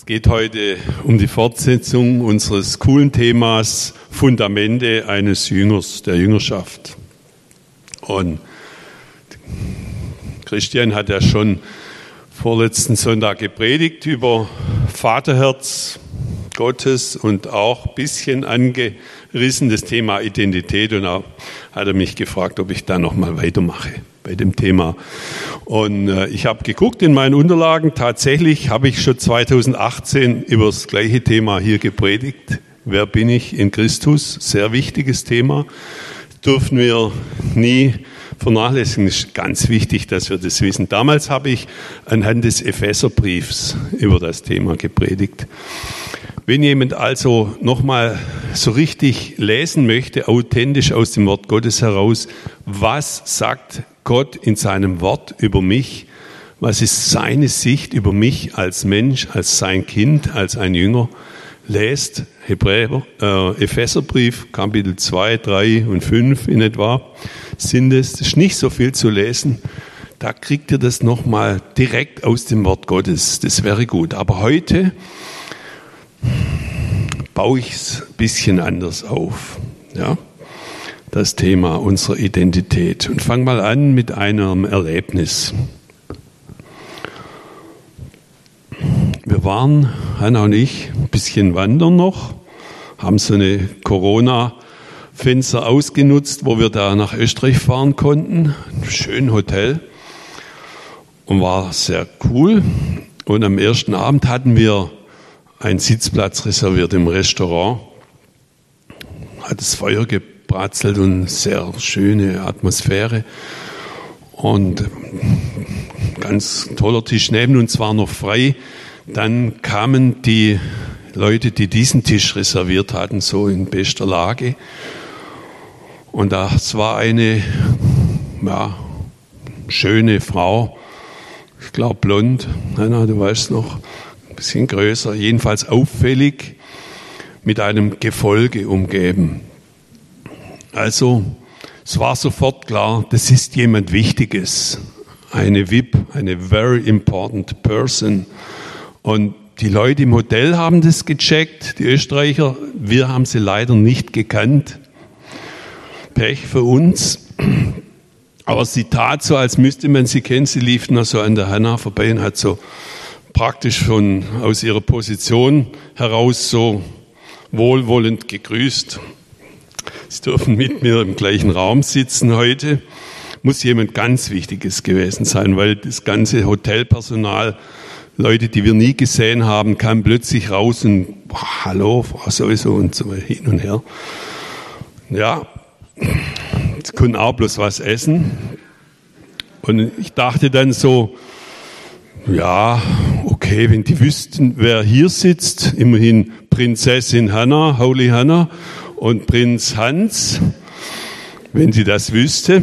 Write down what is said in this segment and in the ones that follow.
Es geht heute um die Fortsetzung unseres coolen Themas Fundamente eines Jüngers, der Jüngerschaft. Und Christian hat ja schon vorletzten Sonntag gepredigt über Vaterherz Gottes und auch ein bisschen angerissen das Thema Identität und auch hat er mich gefragt, ob ich da nochmal weitermache bei dem Thema. Und äh, ich habe geguckt in meinen Unterlagen, tatsächlich habe ich schon 2018 über das gleiche Thema hier gepredigt. Wer bin ich in Christus? Sehr wichtiges Thema. Dürfen wir nie vernachlässigen. Es ist ganz wichtig, dass wir das wissen. Damals habe ich anhand des Epheserbriefs über das Thema gepredigt. Wenn jemand also nochmal so richtig lesen möchte, authentisch aus dem Wort Gottes heraus, was sagt Gott in seinem Wort über mich? Was ist seine Sicht über mich als Mensch, als sein Kind, als ein Jünger? Lest Hebräer, äh, Epheserbrief, Kapitel 2, 3 und 5 in etwa sind es. Das ist nicht so viel zu lesen. Da kriegt ihr das nochmal direkt aus dem Wort Gottes. Das wäre gut. Aber heute baue ich es ein bisschen anders auf. Ja? das Thema unserer Identität. Und fang mal an mit einem Erlebnis. Wir waren, Hanna und ich, ein bisschen wandern noch, haben so eine Corona-Fenster ausgenutzt, wo wir da nach Österreich fahren konnten. Ein schönes Hotel. Und war sehr cool. Und am ersten Abend hatten wir einen Sitzplatz reserviert im Restaurant. Hat das Feuer ge bratzelt und sehr schöne Atmosphäre. Und ganz toller Tisch neben uns war noch frei. Dann kamen die Leute, die diesen Tisch reserviert hatten, so in bester Lage. Und das war eine ja, schöne Frau, ich glaube blond, Hanna, du weißt noch, ein bisschen größer, jedenfalls auffällig, mit einem Gefolge umgeben. Also, es war sofort klar, das ist jemand Wichtiges. Eine VIP, eine very important person. Und die Leute im Hotel haben das gecheckt, die Österreicher. Wir haben sie leider nicht gekannt. Pech für uns. Aber sie tat so, als müsste man sie kennen. Sie lief noch so an der Hanna vorbei und hat so praktisch schon aus ihrer Position heraus so wohlwollend gegrüßt. Sie dürfen mit mir im gleichen Raum sitzen heute. Muss jemand ganz Wichtiges gewesen sein, weil das ganze Hotelpersonal, Leute, die wir nie gesehen haben, kam plötzlich raus und boah, hallo, Frau sowieso und so hin und her. Ja, sie konnten auch bloß was essen. Und ich dachte dann so, ja, okay, wenn die wüssten, wer hier sitzt, immerhin Prinzessin Hannah, Holy Hannah, und Prinz Hans, wenn sie das wüsste,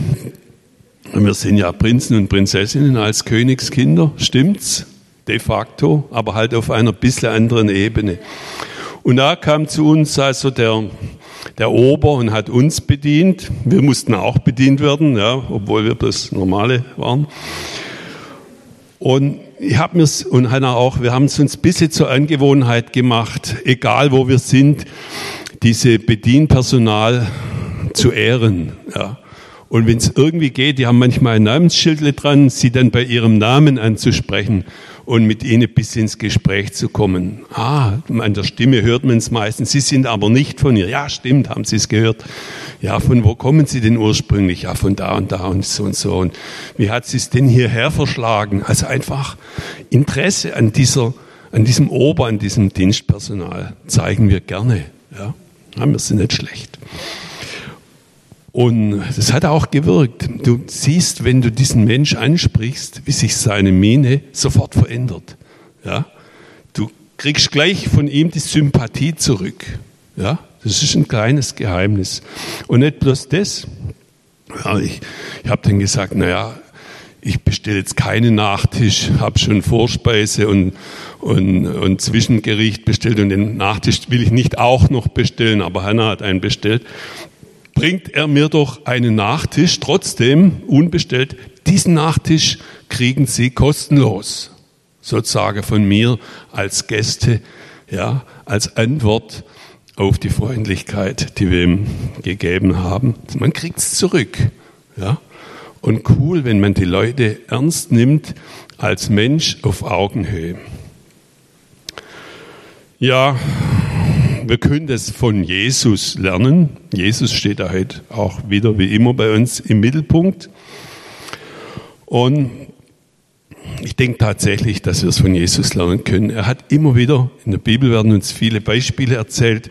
wir sind ja Prinzen und Prinzessinnen als Königskinder, stimmt's? De facto, aber halt auf einer bisschen anderen Ebene. Und da kam zu uns also der, der Ober und hat uns bedient. Wir mussten auch bedient werden, ja, obwohl wir das Normale waren. Und ich habe mir und Hannah auch, wir haben es uns ein bisschen zur Angewohnheit gemacht, egal wo wir sind, diese Bedienpersonal zu ehren. Ja. Und wenn es irgendwie geht, die haben manchmal ein Namensschild dran, sie dann bei ihrem Namen anzusprechen und mit ihnen bis ins Gespräch zu kommen. Ah, an der Stimme hört man es meistens. Sie sind aber nicht von ihr. Ja, stimmt, haben Sie es gehört. Ja, von wo kommen Sie denn ursprünglich? Ja, von da und da und so und so. Und wie hat Sie es denn hierher verschlagen? Also einfach Interesse an dieser, an diesem Ober, an diesem Dienstpersonal zeigen wir gerne. Ja. Ja, wir sind nicht schlecht. Und das hat auch gewirkt. Du siehst, wenn du diesen Mensch ansprichst, wie sich seine Miene sofort verändert. Ja? Du kriegst gleich von ihm die Sympathie zurück. Ja? Das ist ein kleines Geheimnis. Und nicht bloß das. Ja, ich ich habe dann gesagt, naja, ich bestelle jetzt keinen Nachtisch, habe schon Vorspeise und, und, und Zwischengericht bestellt und den Nachtisch will ich nicht auch noch bestellen, aber Hanna hat einen bestellt. Bringt er mir doch einen Nachtisch, trotzdem unbestellt. Diesen Nachtisch kriegen Sie kostenlos. sozusagen von mir als Gäste, ja, als Antwort auf die Freundlichkeit, die wir ihm gegeben haben. Man kriegt es zurück, ja. Und cool, wenn man die Leute ernst nimmt als Mensch auf Augenhöhe. Ja, wir können das von Jesus lernen. Jesus steht da heute auch wieder wie immer bei uns im Mittelpunkt. Und ich denke tatsächlich, dass wir es von Jesus lernen können. Er hat immer wieder, in der Bibel werden uns viele Beispiele erzählt,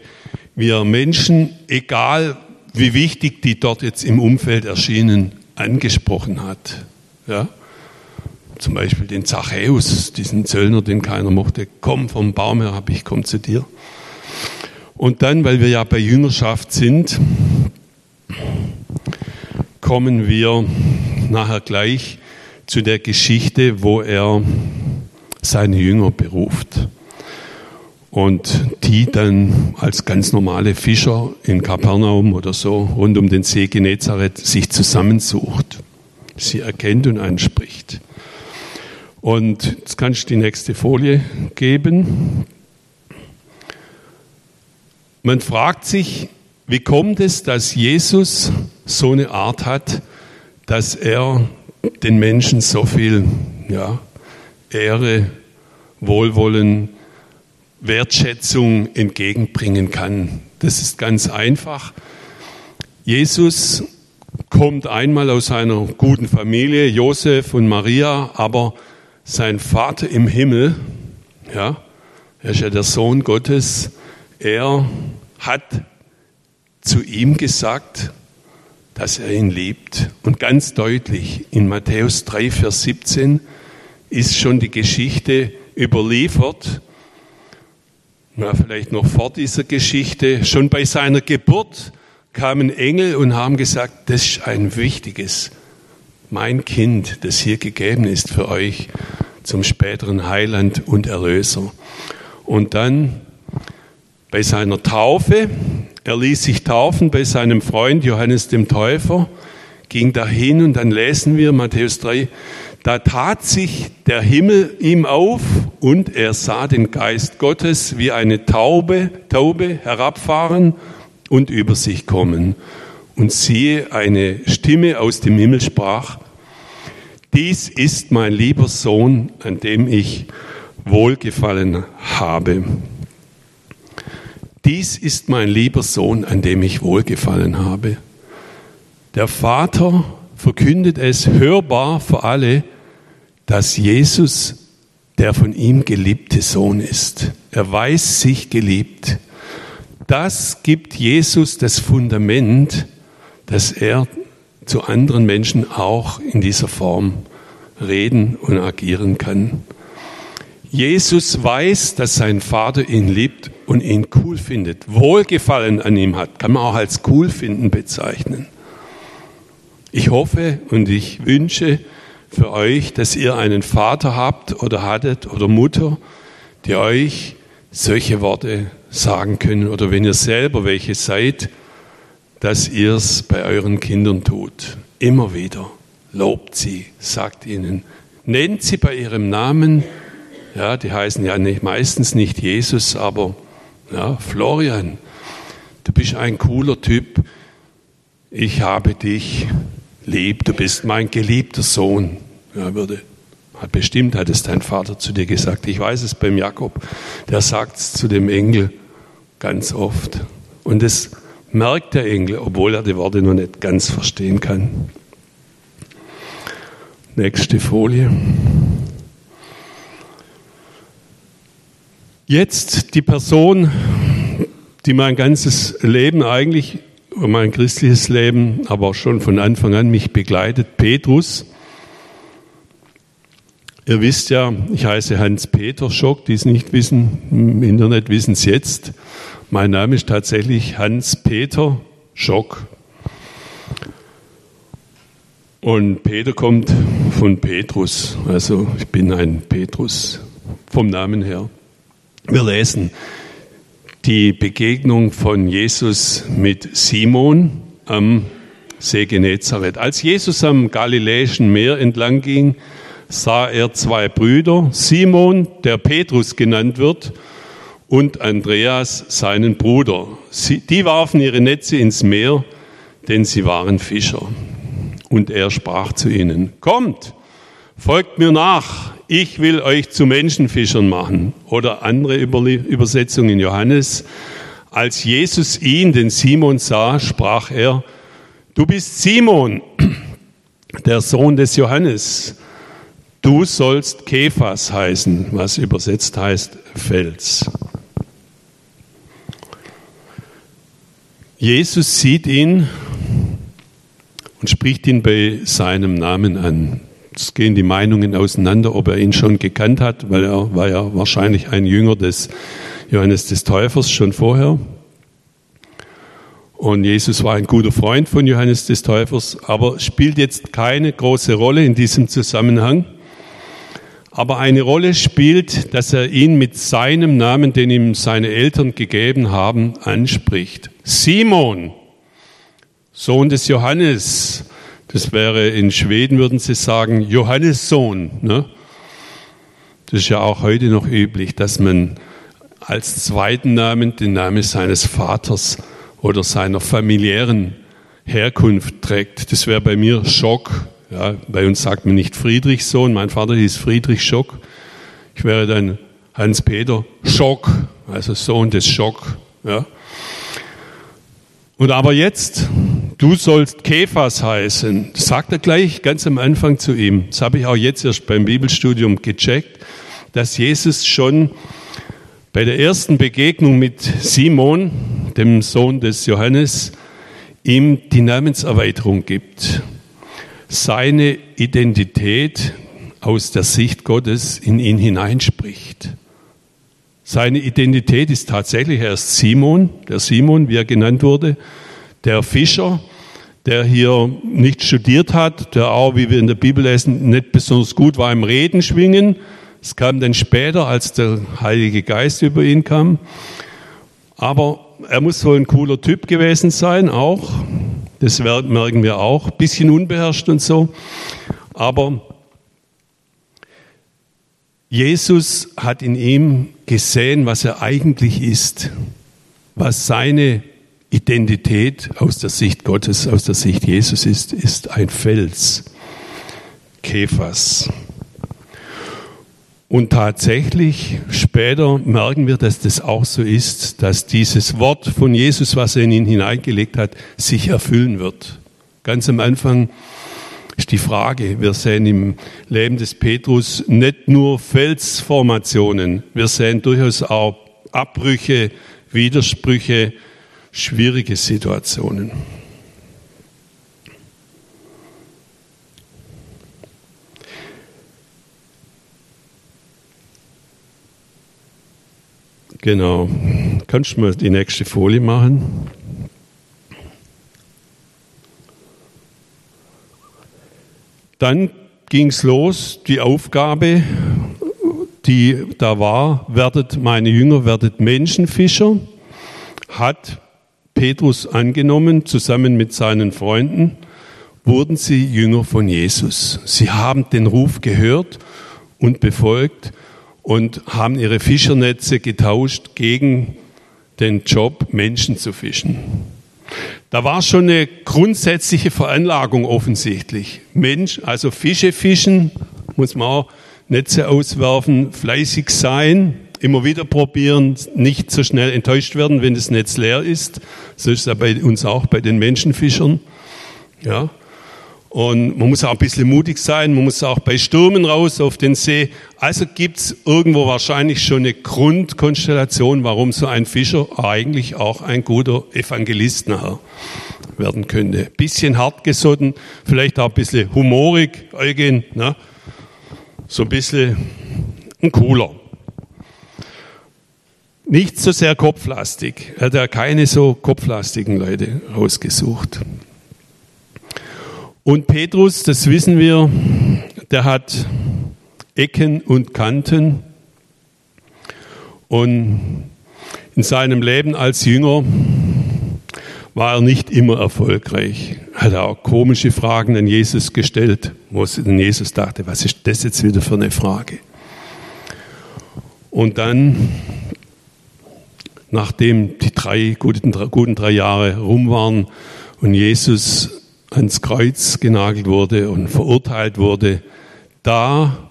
wie er Menschen, egal wie wichtig die dort jetzt im Umfeld erschienen, angesprochen hat. Ja? Zum Beispiel den Zachäus, diesen Zöllner, den keiner mochte. Komm vom Baum herab, ich komme zu dir. Und dann, weil wir ja bei Jüngerschaft sind, kommen wir nachher gleich zu der Geschichte, wo er seine Jünger beruft und die dann als ganz normale Fischer in Kapernaum oder so rund um den See Genezareth sich zusammensucht, sie erkennt und anspricht. Und jetzt kannst du die nächste Folie geben. Man fragt sich, wie kommt es, dass Jesus so eine Art hat, dass er den Menschen so viel ja, Ehre, Wohlwollen, Wertschätzung entgegenbringen kann. Das ist ganz einfach. Jesus kommt einmal aus einer guten Familie, Josef und Maria, aber sein Vater im Himmel, ja, er ist ja der Sohn Gottes, er hat zu ihm gesagt, dass er ihn liebt. Und ganz deutlich in Matthäus 3, Vers 17 ist schon die Geschichte überliefert. Na, vielleicht noch vor dieser Geschichte. Schon bei seiner Geburt kamen Engel und haben gesagt, das ist ein wichtiges, mein Kind, das hier gegeben ist für euch zum späteren Heiland und Erlöser. Und dann bei seiner Taufe, er ließ sich taufen bei seinem Freund Johannes dem Täufer, ging dahin und dann lesen wir Matthäus 3, da tat sich der Himmel ihm auf und er sah den Geist Gottes wie eine Taube, Taube herabfahren und über sich kommen. Und siehe, eine Stimme aus dem Himmel sprach, dies ist mein lieber Sohn, an dem ich wohlgefallen habe. Dies ist mein lieber Sohn, an dem ich wohlgefallen habe. Der Vater verkündet es hörbar für alle, dass Jesus der von ihm geliebte Sohn ist. Er weiß sich geliebt. Das gibt Jesus das Fundament, dass er zu anderen Menschen auch in dieser Form reden und agieren kann. Jesus weiß, dass sein Vater ihn liebt und ihn cool findet, Wohlgefallen an ihm hat, kann man auch als cool finden bezeichnen. Ich hoffe und ich wünsche für euch, dass ihr einen Vater habt oder hattet oder Mutter, die euch solche Worte sagen können oder wenn ihr selber welche seid, dass ihr es bei euren Kindern tut. Immer wieder. Lobt sie, sagt ihnen. Nennt sie bei ihrem Namen. Ja, die heißen ja nicht, meistens nicht Jesus, aber ja, Florian, du bist ein cooler Typ. Ich habe dich lieb. Du bist mein geliebter Sohn. Ja, würde, hat bestimmt hat es dein Vater zu dir gesagt. Ich weiß es beim Jakob. Der sagt es zu dem Engel ganz oft. Und das merkt der Engel, obwohl er die Worte noch nicht ganz verstehen kann. Nächste Folie. Jetzt die Person, die mein ganzes Leben eigentlich, mein christliches Leben, aber auch schon von Anfang an mich begleitet, Petrus. Ihr wisst ja, ich heiße Hans-Peter Schock, die es nicht wissen, im Internet wissen es jetzt. Mein Name ist tatsächlich Hans-Peter Schock. Und Peter kommt von Petrus, also ich bin ein Petrus vom Namen her. Wir lesen die Begegnung von Jesus mit Simon am See Genezareth. Als Jesus am Galiläischen Meer entlang ging, sah er zwei Brüder, Simon, der Petrus genannt wird, und Andreas, seinen Bruder. Sie, die warfen ihre Netze ins Meer, denn sie waren Fischer. Und er sprach zu ihnen, kommt, folgt mir nach, ich will euch zu Menschenfischern machen. Oder andere Übersetzungen in Johannes, als Jesus ihn, den Simon, sah, sprach er, du bist Simon, der Sohn des Johannes. Du sollst Kephas heißen, was übersetzt heißt Fels. Jesus sieht ihn und spricht ihn bei seinem Namen an. Es gehen die Meinungen auseinander, ob er ihn schon gekannt hat, weil er war ja wahrscheinlich ein Jünger des Johannes des Täufers schon vorher. Und Jesus war ein guter Freund von Johannes des Täufers, aber spielt jetzt keine große Rolle in diesem Zusammenhang. Aber eine Rolle spielt, dass er ihn mit seinem Namen, den ihm seine Eltern gegeben haben, anspricht. Simon, Sohn des Johannes. Das wäre in Schweden, würden sie sagen, Johannes Sohn. Ne? Das ist ja auch heute noch üblich, dass man als zweiten Namen den Namen seines Vaters oder seiner familiären Herkunft trägt. Das wäre bei mir Schock. Ja, bei uns sagt man nicht Friedrichsohn, mein Vater hieß Friedrich Schock. Ich wäre dann Hans-Peter Schock, also Sohn des Schock. Ja. Und aber jetzt, du sollst Kephas heißen. Das sagt er gleich ganz am Anfang zu ihm. Das habe ich auch jetzt erst beim Bibelstudium gecheckt, dass Jesus schon bei der ersten Begegnung mit Simon, dem Sohn des Johannes, ihm die Namenserweiterung gibt. Seine Identität aus der Sicht Gottes in ihn hineinspricht. Seine Identität ist tatsächlich erst Simon, der Simon, wie er genannt wurde, der Fischer, der hier nicht studiert hat, der auch, wie wir in der Bibel lesen, nicht besonders gut war im Reden schwingen. Es kam dann später, als der Heilige Geist über ihn kam. Aber er muss wohl ein cooler Typ gewesen sein, auch. Das merken wir auch. Bisschen unbeherrscht und so. Aber Jesus hat in ihm gesehen, was er eigentlich ist, was seine Identität aus der Sicht Gottes, aus der Sicht Jesus ist, ist ein Fels, Kephas. Und tatsächlich, später merken wir, dass das auch so ist, dass dieses Wort von Jesus, was er in ihn hineingelegt hat, sich erfüllen wird. Ganz am Anfang ist die Frage, wir sehen im Leben des Petrus nicht nur Felsformationen, wir sehen durchaus auch Abbrüche, Widersprüche, schwierige Situationen. Genau. Kannst du mal die nächste Folie machen? Dann ging es los, die Aufgabe, die da war, werdet meine Jünger, werdet Menschenfischer, hat Petrus angenommen, zusammen mit seinen Freunden, wurden sie Jünger von Jesus. Sie haben den Ruf gehört und befolgt und haben ihre Fischernetze getauscht gegen den Job, Menschen zu fischen. Da war schon eine grundsätzliche Veranlagung offensichtlich. Mensch, also Fische fischen, muss man auch Netze auswerfen, fleißig sein, immer wieder probieren, nicht so schnell enttäuscht werden, wenn das Netz leer ist. So ist es ja bei uns auch, bei den Menschenfischern. Ja. Und man muss auch ein bisschen mutig sein, man muss auch bei Stürmen raus auf den See. Also gibt es irgendwo wahrscheinlich schon eine Grundkonstellation, warum so ein Fischer eigentlich auch ein guter Evangelist nachher werden könnte. Bisschen hartgesotten, vielleicht auch ein bisschen humorig, Eugen, ne? so ein bisschen ein cooler. Nicht so sehr kopflastig. Er hat ja keine so kopflastigen Leute rausgesucht. Und Petrus, das wissen wir, der hat Ecken und Kanten. Und in seinem Leben als Jünger war er nicht immer erfolgreich. Er hat er auch komische Fragen an Jesus gestellt, wo Jesus dachte, was ist das jetzt wieder für eine Frage? Und dann, nachdem die drei guten, guten drei Jahre rum waren und Jesus ans Kreuz genagelt wurde und verurteilt wurde, da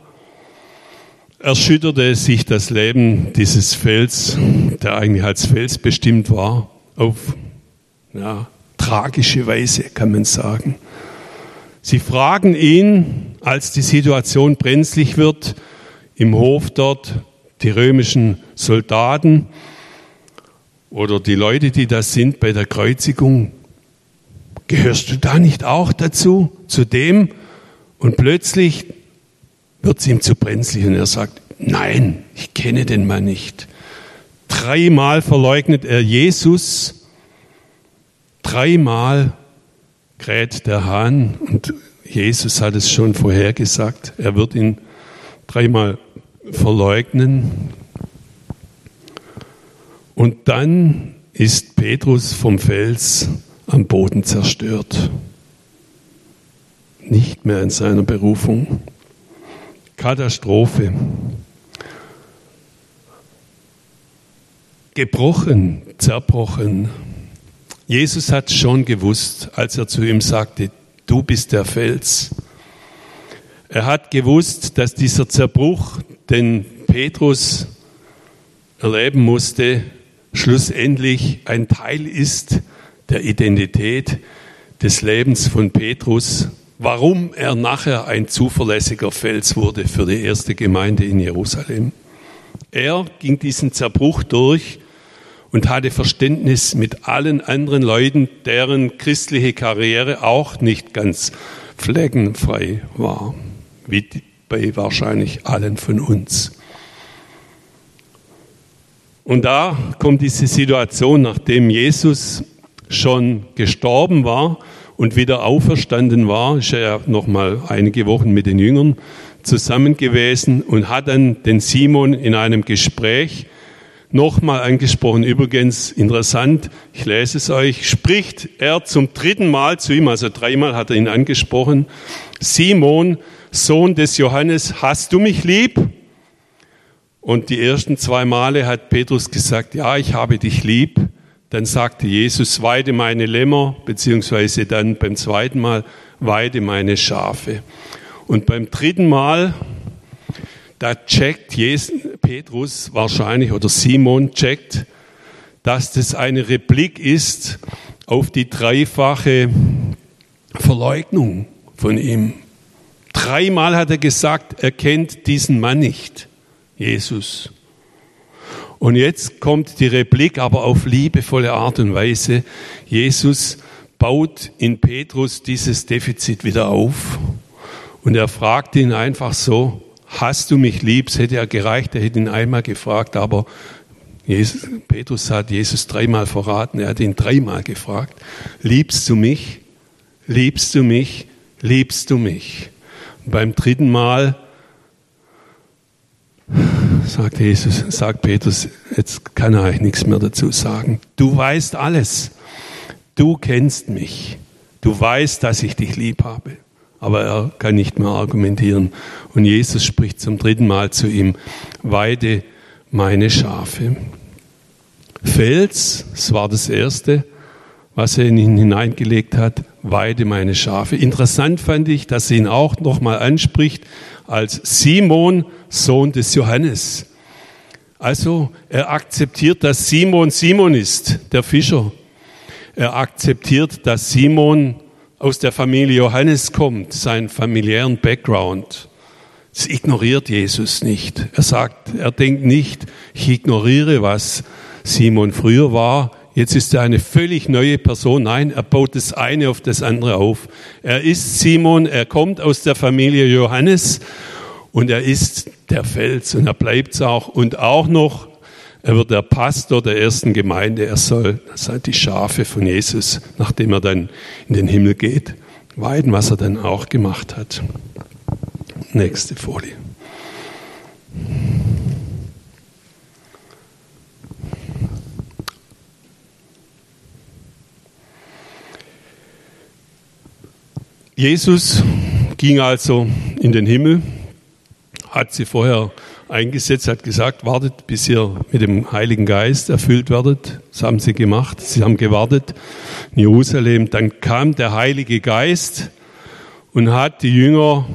erschütterte sich das Leben dieses Fels, der eigentlich als Fels bestimmt war, auf ja, tragische Weise, kann man sagen. Sie fragen ihn, als die Situation brenzlig wird, im Hof dort, die römischen Soldaten oder die Leute, die da sind bei der Kreuzigung, gehörst du da nicht auch dazu, zu dem? Und plötzlich wird es ihm zu brenzlig und er sagt, nein, ich kenne den Mann nicht. Dreimal verleugnet er Jesus, dreimal kräht der Hahn und Jesus hat es schon vorhergesagt, er wird ihn dreimal verleugnen. Und dann ist Petrus vom Fels am Boden zerstört. Nicht mehr in seiner Berufung. Katastrophe. Gebrochen, zerbrochen. Jesus hat schon gewusst, als er zu ihm sagte, du bist der Fels. Er hat gewusst, dass dieser Zerbruch, den Petrus erleben musste, schlussendlich ein Teil ist der Identität des Lebens von Petrus, warum er nachher ein zuverlässiger Fels wurde für die erste Gemeinde in Jerusalem. Er ging diesen Zerbruch durch und hatte Verständnis mit allen anderen Leuten, deren christliche Karriere auch nicht ganz fleckenfrei war, wie bei wahrscheinlich allen von uns. Und da kommt diese Situation, nachdem Jesus schon gestorben war und wieder auferstanden war, ist er ja noch mal einige Wochen mit den Jüngern zusammen gewesen und hat dann den Simon in einem Gespräch nochmal angesprochen. Übrigens interessant, ich lese es euch, spricht er zum dritten Mal zu ihm, also dreimal hat er ihn angesprochen, Simon, Sohn des Johannes, hast du mich lieb? Und die ersten zwei Male hat Petrus gesagt, ja, ich habe dich lieb. Dann sagte Jesus, weide meine Lämmer, beziehungsweise dann beim zweiten Mal, weide meine Schafe. Und beim dritten Mal, da checkt Jesus, Petrus wahrscheinlich oder Simon checkt, dass das eine Replik ist auf die dreifache Verleugnung von ihm. Dreimal hat er gesagt, er kennt diesen Mann nicht, Jesus. Und jetzt kommt die Replik, aber auf liebevolle Art und Weise. Jesus baut in Petrus dieses Defizit wieder auf. Und er fragt ihn einfach so, hast du mich lieb? Es hätte ja gereicht, er hätte ihn einmal gefragt, aber Jesus, Petrus hat Jesus dreimal verraten, er hat ihn dreimal gefragt, liebst du mich? Liebst du mich? Liebst du mich? Und beim dritten Mal sagt Jesus, sagt Petrus, jetzt kann er euch nichts mehr dazu sagen. Du weißt alles. Du kennst mich. Du weißt, dass ich dich lieb habe. Aber er kann nicht mehr argumentieren. Und Jesus spricht zum dritten Mal zu ihm, weide meine Schafe. Fels, das war das erste, was er in ihn hineingelegt hat, weide meine Schafe. Interessant fand ich, dass er ihn auch nochmal anspricht als Simon, Sohn des Johannes. Also er akzeptiert, dass Simon Simon ist, der Fischer. Er akzeptiert, dass Simon aus der Familie Johannes kommt, seinen familiären Background. Das ignoriert Jesus nicht. Er sagt, er denkt nicht, ich ignoriere, was Simon früher war. Jetzt ist er eine völlig neue Person. Nein, er baut das eine auf das andere auf. Er ist Simon, er kommt aus der Familie Johannes und er ist der Fels und er bleibt es auch. Und auch noch, er wird der Pastor der ersten Gemeinde. Er soll die Schafe von Jesus, nachdem er dann in den Himmel geht, weiden, was er dann auch gemacht hat. Nächste Folie. Jesus ging also in den Himmel, hat sie vorher eingesetzt, hat gesagt, wartet, bis ihr mit dem Heiligen Geist erfüllt werdet. Das haben sie gemacht. Sie haben gewartet in Jerusalem. Dann kam der Heilige Geist und hat die Jünger,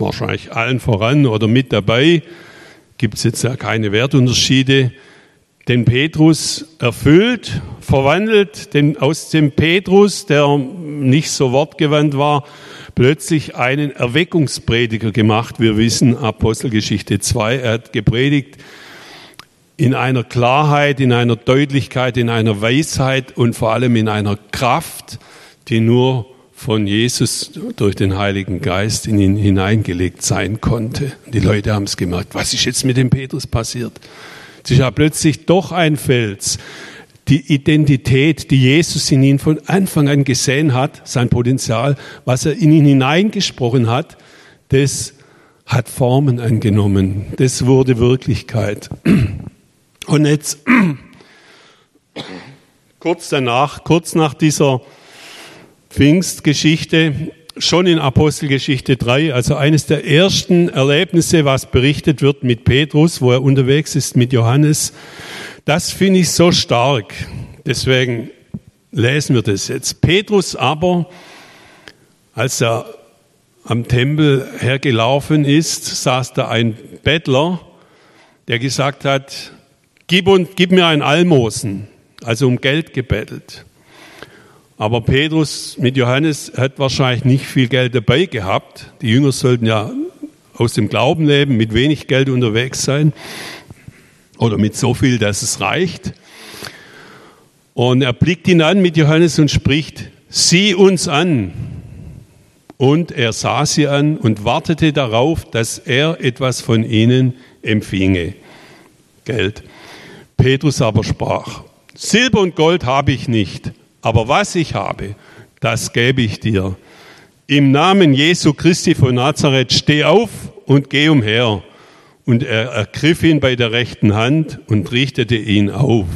wahrscheinlich allen voran oder mit dabei, gibt es jetzt ja keine Wertunterschiede, den Petrus erfüllt, verwandelt, den, aus dem Petrus, der nicht so wortgewandt war, plötzlich einen Erweckungsprediger gemacht. Wir wissen Apostelgeschichte 2, er hat gepredigt in einer Klarheit, in einer Deutlichkeit, in einer Weisheit und vor allem in einer Kraft, die nur von Jesus durch den Heiligen Geist in ihn hineingelegt sein konnte. Die Leute haben es gemerkt. Was ist jetzt mit dem Petrus passiert? Es ist ja plötzlich doch ein Fels. Die Identität, die Jesus in ihn von Anfang an gesehen hat, sein Potenzial, was er in ihn hineingesprochen hat, das hat Formen angenommen. Das wurde Wirklichkeit. Und jetzt, kurz danach, kurz nach dieser Pfingstgeschichte, schon in Apostelgeschichte 3, also eines der ersten Erlebnisse, was berichtet wird mit Petrus, wo er unterwegs ist mit Johannes. Das finde ich so stark. Deswegen lesen wir das jetzt. Petrus aber, als er am Tempel hergelaufen ist, saß da ein Bettler, der gesagt hat, gib, und, gib mir ein Almosen, also um Geld gebettelt. Aber Petrus mit Johannes hat wahrscheinlich nicht viel Geld dabei gehabt. Die Jünger sollten ja aus dem Glauben leben, mit wenig Geld unterwegs sein oder mit so viel, dass es reicht. Und er blickt ihn an mit Johannes und spricht, sieh uns an. Und er sah sie an und wartete darauf, dass er etwas von ihnen empfinge. Geld. Petrus aber sprach, Silber und Gold habe ich nicht, aber was ich habe, das gebe ich dir. Im Namen Jesu Christi von Nazareth steh auf und geh umher. Und er ergriff ihn bei der rechten Hand und richtete ihn auf.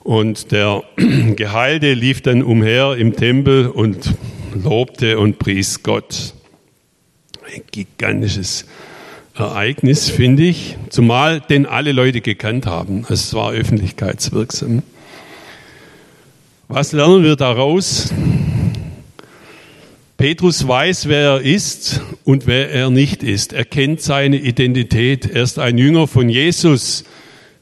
Und der Geheilte lief dann umher im Tempel und lobte und pries Gott. Ein gigantisches Ereignis, finde ich, zumal den alle Leute gekannt haben. Es war öffentlichkeitswirksam. Was lernen wir daraus? Petrus weiß, wer er ist und wer er nicht ist. Er kennt seine Identität. Er ist ein Jünger von Jesus,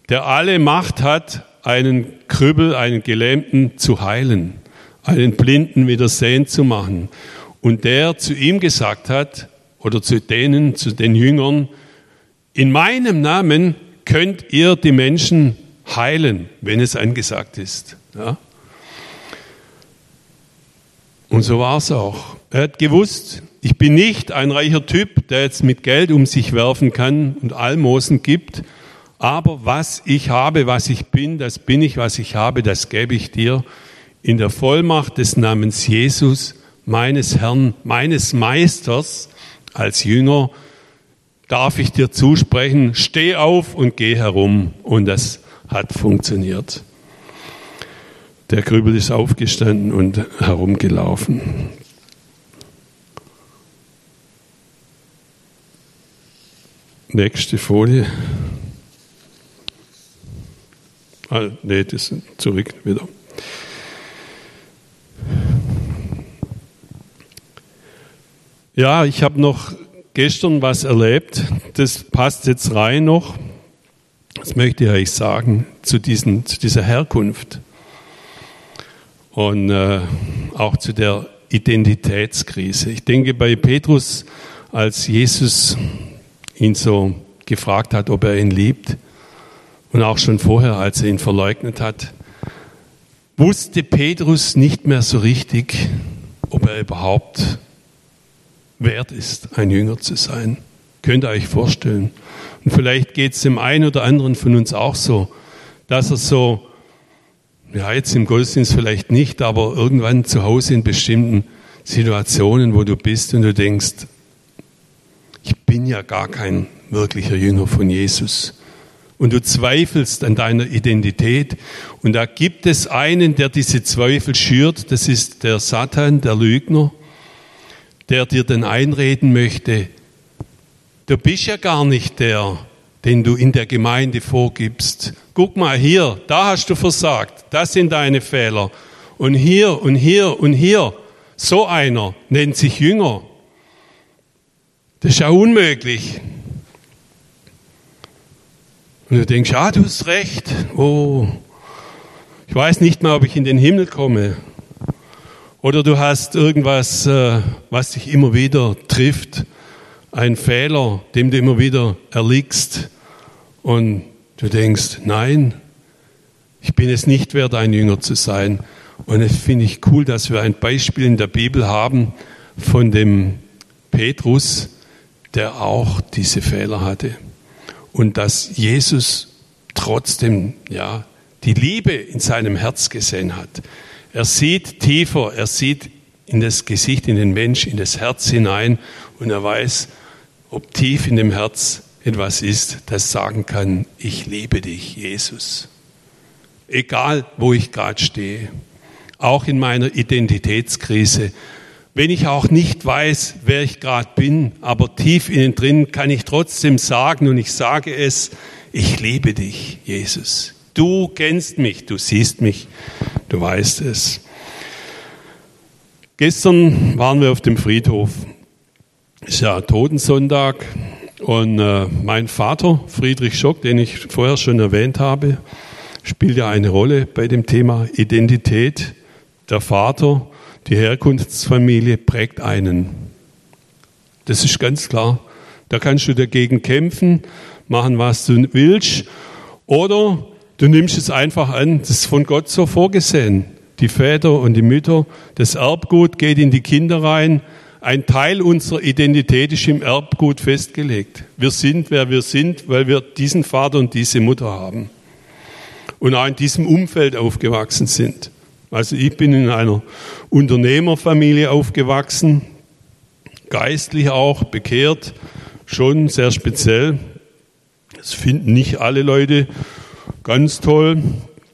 der alle Macht hat, einen Krüppel, einen Gelähmten zu heilen, einen Blinden wieder sehen zu machen. Und der zu ihm gesagt hat, oder zu denen, zu den Jüngern, in meinem Namen könnt ihr die Menschen heilen, wenn es angesagt ist. Ja? Und so war es auch. Er hat gewusst, ich bin nicht ein reicher Typ, der jetzt mit Geld um sich werfen kann und Almosen gibt, aber was ich habe, was ich bin, das bin ich, was ich habe, das gebe ich dir in der Vollmacht des Namens Jesus, meines Herrn, meines Meisters als Jünger, darf ich dir zusprechen, steh auf und geh herum. Und das hat funktioniert. Der Krübel ist aufgestanden und herumgelaufen. Nächste Folie. Ah, nee, das zurück wieder. Ja, ich habe noch gestern was erlebt. Das passt jetzt rein noch. Das möchte ich euch sagen zu, diesen, zu dieser Herkunft und äh, auch zu der Identitätskrise. Ich denke bei Petrus, als Jesus ihn so gefragt hat, ob er ihn liebt, und auch schon vorher, als er ihn verleugnet hat, wusste Petrus nicht mehr so richtig, ob er überhaupt wert ist, ein Jünger zu sein. Könnt ihr euch vorstellen. Und vielleicht geht es dem einen oder anderen von uns auch so, dass er so ja, jetzt im Gottesdienst vielleicht nicht, aber irgendwann zu Hause in bestimmten Situationen, wo du bist und du denkst, ich bin ja gar kein wirklicher Jünger von Jesus. Und du zweifelst an deiner Identität. Und da gibt es einen, der diese Zweifel schürt. Das ist der Satan, der Lügner. der dir dann einreden möchte, du bist ja gar nicht der, den du in der Gemeinde vorgibst. Guck mal hier, da hast du versagt, das sind deine Fehler. Und hier und hier und hier, so einer nennt sich Jünger. Das ist ja unmöglich. Und du denkst, ah, du hast recht. Oh, ich weiß nicht mehr, ob ich in den Himmel komme. Oder du hast irgendwas, äh, was dich immer wieder trifft, ein Fehler, dem du immer wieder erliegst. Und du denkst, nein, ich bin es nicht wert, ein Jünger zu sein. Und es finde ich cool, dass wir ein Beispiel in der Bibel haben von dem Petrus, der auch diese Fehler hatte. Und dass Jesus trotzdem, ja, die Liebe in seinem Herz gesehen hat. Er sieht tiefer, er sieht in das Gesicht, in den Mensch, in das Herz hinein und er weiß, ob tief in dem Herz etwas ist, das sagen kann, ich liebe dich, Jesus. Egal, wo ich gerade stehe, auch in meiner Identitätskrise, wenn ich auch nicht weiß, wer ich gerade bin, aber tief innen drin kann ich trotzdem sagen und ich sage es, ich liebe dich, Jesus. Du kennst mich, du siehst mich, du weißt es. Gestern waren wir auf dem Friedhof. Ist ja Totensonntag und äh, mein Vater, Friedrich Schock, den ich vorher schon erwähnt habe, spielt ja eine Rolle bei dem Thema Identität. Der Vater die Herkunftsfamilie prägt einen. Das ist ganz klar. Da kannst du dagegen kämpfen, machen, was du willst. Oder du nimmst es einfach an, das ist von Gott so vorgesehen. Die Väter und die Mütter, das Erbgut geht in die Kinder rein. Ein Teil unserer Identität ist im Erbgut festgelegt. Wir sind, wer wir sind, weil wir diesen Vater und diese Mutter haben. Und auch in diesem Umfeld aufgewachsen sind. Also ich bin in einer Unternehmerfamilie aufgewachsen, geistlich auch, bekehrt, schon sehr speziell. Das finden nicht alle Leute ganz toll,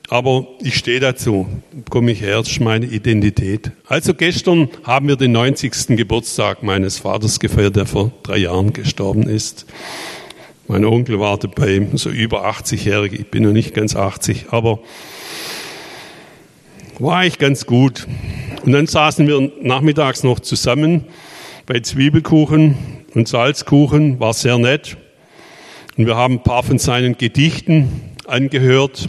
aber ich stehe dazu, komme ich her, ist meine Identität. Also gestern haben wir den 90. Geburtstag meines Vaters gefeiert, der vor drei Jahren gestorben ist. Mein Onkel war dabei, so über 80-jährig, ich bin noch nicht ganz 80, aber war eigentlich ganz gut. Und dann saßen wir nachmittags noch zusammen bei Zwiebelkuchen und Salzkuchen, war sehr nett. Und wir haben ein paar von seinen Gedichten angehört.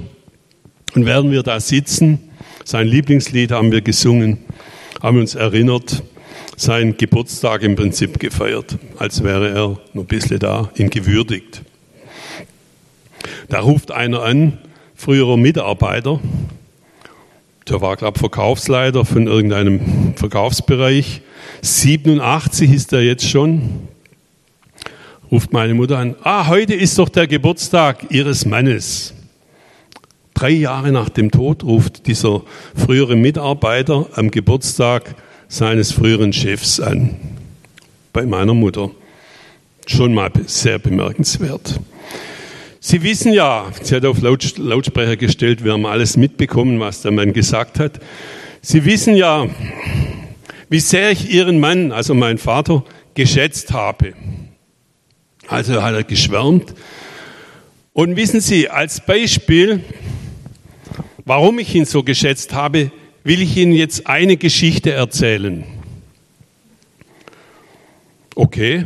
Und während wir da sitzen, sein Lieblingslied haben wir gesungen, haben uns erinnert, seinen Geburtstag im Prinzip gefeiert, als wäre er noch ein bisschen da, ihn gewürdigt. Da ruft einer an, früherer Mitarbeiter, der war, glaube ich, Verkaufsleiter von irgendeinem Verkaufsbereich. 87 ist er jetzt schon. Ruft meine Mutter an. Ah, heute ist doch der Geburtstag Ihres Mannes. Drei Jahre nach dem Tod ruft dieser frühere Mitarbeiter am Geburtstag seines früheren Chefs an. Bei meiner Mutter. Schon mal sehr bemerkenswert. Sie wissen ja, sie hat auf Lautsprecher gestellt, wir haben alles mitbekommen, was der Mann gesagt hat. Sie wissen ja, wie sehr ich Ihren Mann, also meinen Vater, geschätzt habe. Also hat er geschwärmt. Und wissen Sie, als Beispiel, warum ich ihn so geschätzt habe, will ich Ihnen jetzt eine Geschichte erzählen. Okay,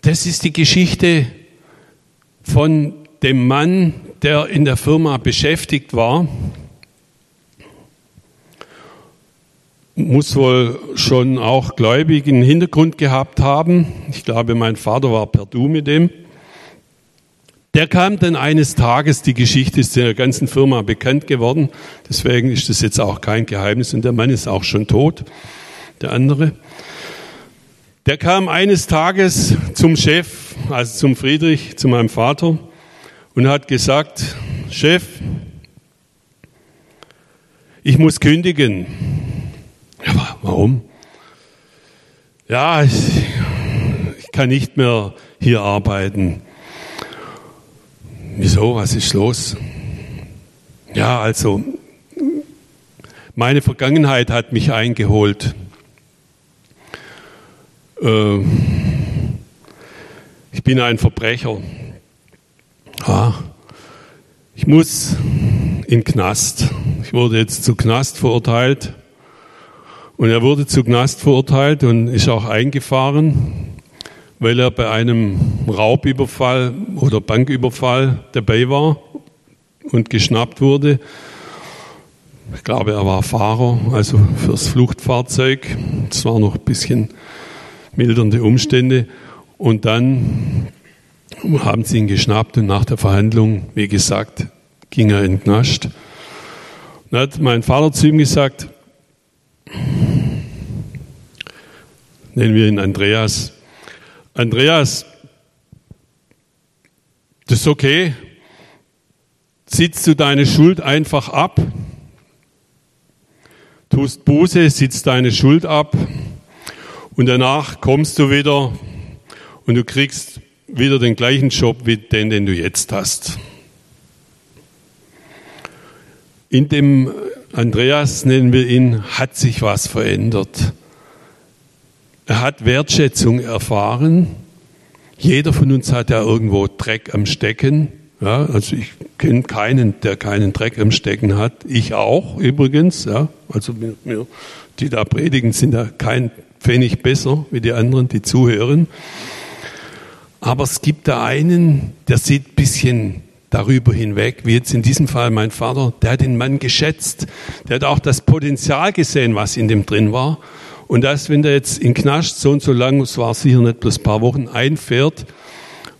das ist die Geschichte von dem Mann, der in der Firma beschäftigt war. Muss wohl schon auch gläubigen Hintergrund gehabt haben. Ich glaube, mein Vater war per Du mit dem. Der kam dann eines Tages, die Geschichte ist in der ganzen Firma bekannt geworden, deswegen ist das jetzt auch kein Geheimnis und der Mann ist auch schon tot, der andere. Der kam eines Tages zum Chef, also zum Friedrich, zu meinem Vater und hat gesagt, Chef, ich muss kündigen. Ja, warum? Ja, ich, ich kann nicht mehr hier arbeiten. Wieso? Was ist los? Ja, also meine Vergangenheit hat mich eingeholt. äh, ich bin ein Verbrecher. Ja, ich muss in Knast. Ich wurde jetzt zu Knast verurteilt. Und er wurde zu Knast verurteilt und ist auch eingefahren, weil er bei einem Raubüberfall oder Banküberfall dabei war und geschnappt wurde. Ich glaube, er war Fahrer, also fürs Fluchtfahrzeug. Es waren noch ein bisschen mildernde Umstände. Und dann haben sie ihn geschnappt und nach der Verhandlung, wie gesagt, ging er Knast. Dann hat mein Vater zu ihm gesagt, nennen wir ihn Andreas. Andreas, das ist okay. Sitzt du deine Schuld einfach ab? Tust Buße, sitzt deine Schuld ab und danach kommst du wieder und du kriegst wieder den gleichen Job wie den, den du jetzt hast. In dem Andreas, nennen wir ihn, hat sich was verändert. Er hat Wertschätzung erfahren. Jeder von uns hat ja irgendwo Dreck am Stecken. Ja, also ich kenne keinen, der keinen Dreck am Stecken hat. Ich auch übrigens. Ja, also wir, die da predigen, sind da kein Pfennig besser wie die anderen, die zuhören. Aber es gibt da einen, der sieht ein bisschen darüber hinweg, wie jetzt in diesem Fall mein Vater, der hat den Mann geschätzt, der hat auch das Potenzial gesehen, was in dem drin war. Und dass, wenn der jetzt in Knast so und so lang, es war sicher nicht bloß ein paar Wochen, einfährt,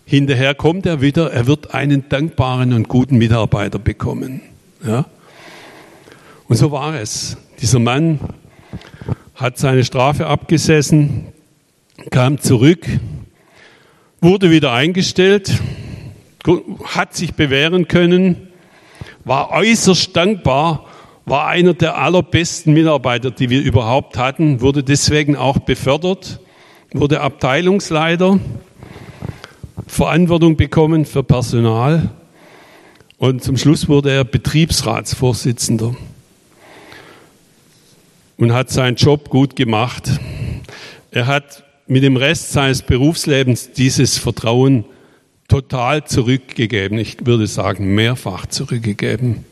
hinterher kommt er wieder, er wird einen dankbaren und guten Mitarbeiter bekommen. Ja? Und so war es. Dieser Mann hat seine Strafe abgesessen, kam zurück, wurde wieder eingestellt, hat sich bewähren können, war äußerst dankbar, war einer der allerbesten Mitarbeiter, die wir überhaupt hatten, wurde deswegen auch befördert, wurde Abteilungsleiter, Verantwortung bekommen für Personal und zum Schluss wurde er Betriebsratsvorsitzender und hat seinen Job gut gemacht. Er hat mit dem Rest seines Berufslebens dieses Vertrauen total zurückgegeben. Ich würde sagen, mehrfach zurückgegeben.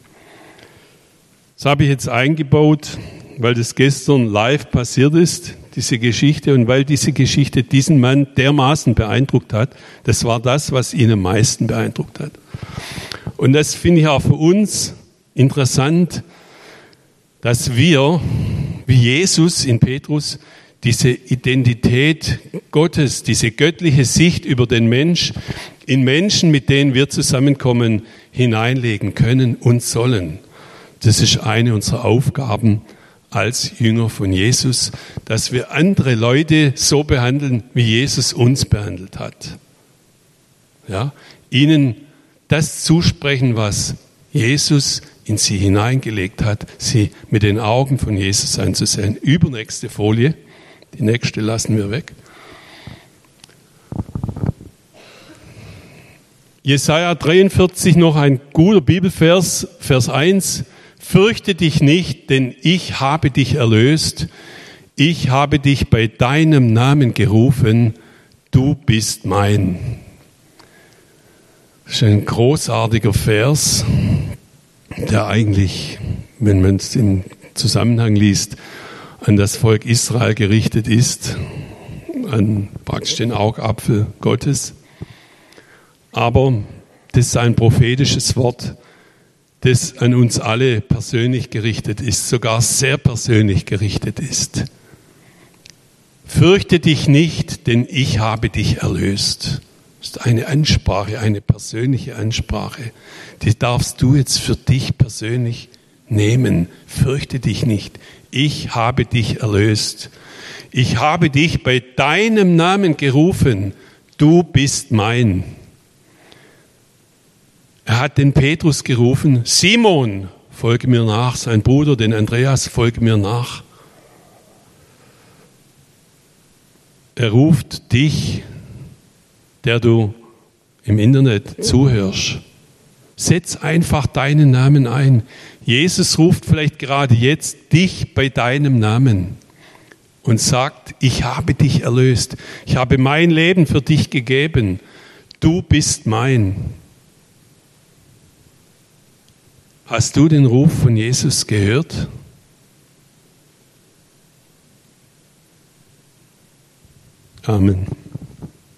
Das habe ich jetzt eingebaut, weil das gestern live passiert ist, diese Geschichte, und weil diese Geschichte diesen Mann dermaßen beeindruckt hat. Das war das, was ihn am meisten beeindruckt hat. Und das finde ich auch für uns interessant, dass wir, wie Jesus in Petrus, diese Identität Gottes, diese göttliche Sicht über den Mensch in Menschen, mit denen wir zusammenkommen, hineinlegen können und sollen. Das ist eine unserer Aufgaben als Jünger von Jesus, dass wir andere Leute so behandeln, wie Jesus uns behandelt hat. Ja, ihnen das zusprechen, was Jesus in sie hineingelegt hat, sie mit den Augen von Jesus anzusehen. Übernächste Folie. Die nächste lassen wir weg. Jesaja 43 noch ein guter Bibelvers, Vers 1. Fürchte dich nicht, denn ich habe dich erlöst. Ich habe dich bei deinem Namen gerufen. Du bist mein. Das ist ein großartiger Vers, der eigentlich, wenn man es im Zusammenhang liest, an das Volk Israel gerichtet ist, an praktisch den Augapfel Gottes. Aber das ist ein prophetisches Wort, das an uns alle persönlich gerichtet ist, sogar sehr persönlich gerichtet ist. Fürchte dich nicht, denn ich habe dich erlöst. Das ist eine Ansprache, eine persönliche Ansprache. Die darfst du jetzt für dich persönlich nehmen. Fürchte dich nicht ich habe dich erlöst. Ich habe dich bei deinem Namen gerufen, du bist mein. Er hat den Petrus gerufen, Simon, folge mir nach, sein Bruder, den Andreas, folge mir nach. Er ruft dich, der du im Internet zuhörst. Setz einfach deinen Namen ein. Jesus ruft vielleicht gerade jetzt dich bei deinem Namen. und sagt, ich habe dich erlöst, ich habe mein Leben für dich gegeben, du bist mein. Hast du den Ruf von Jesus gehört? Amen.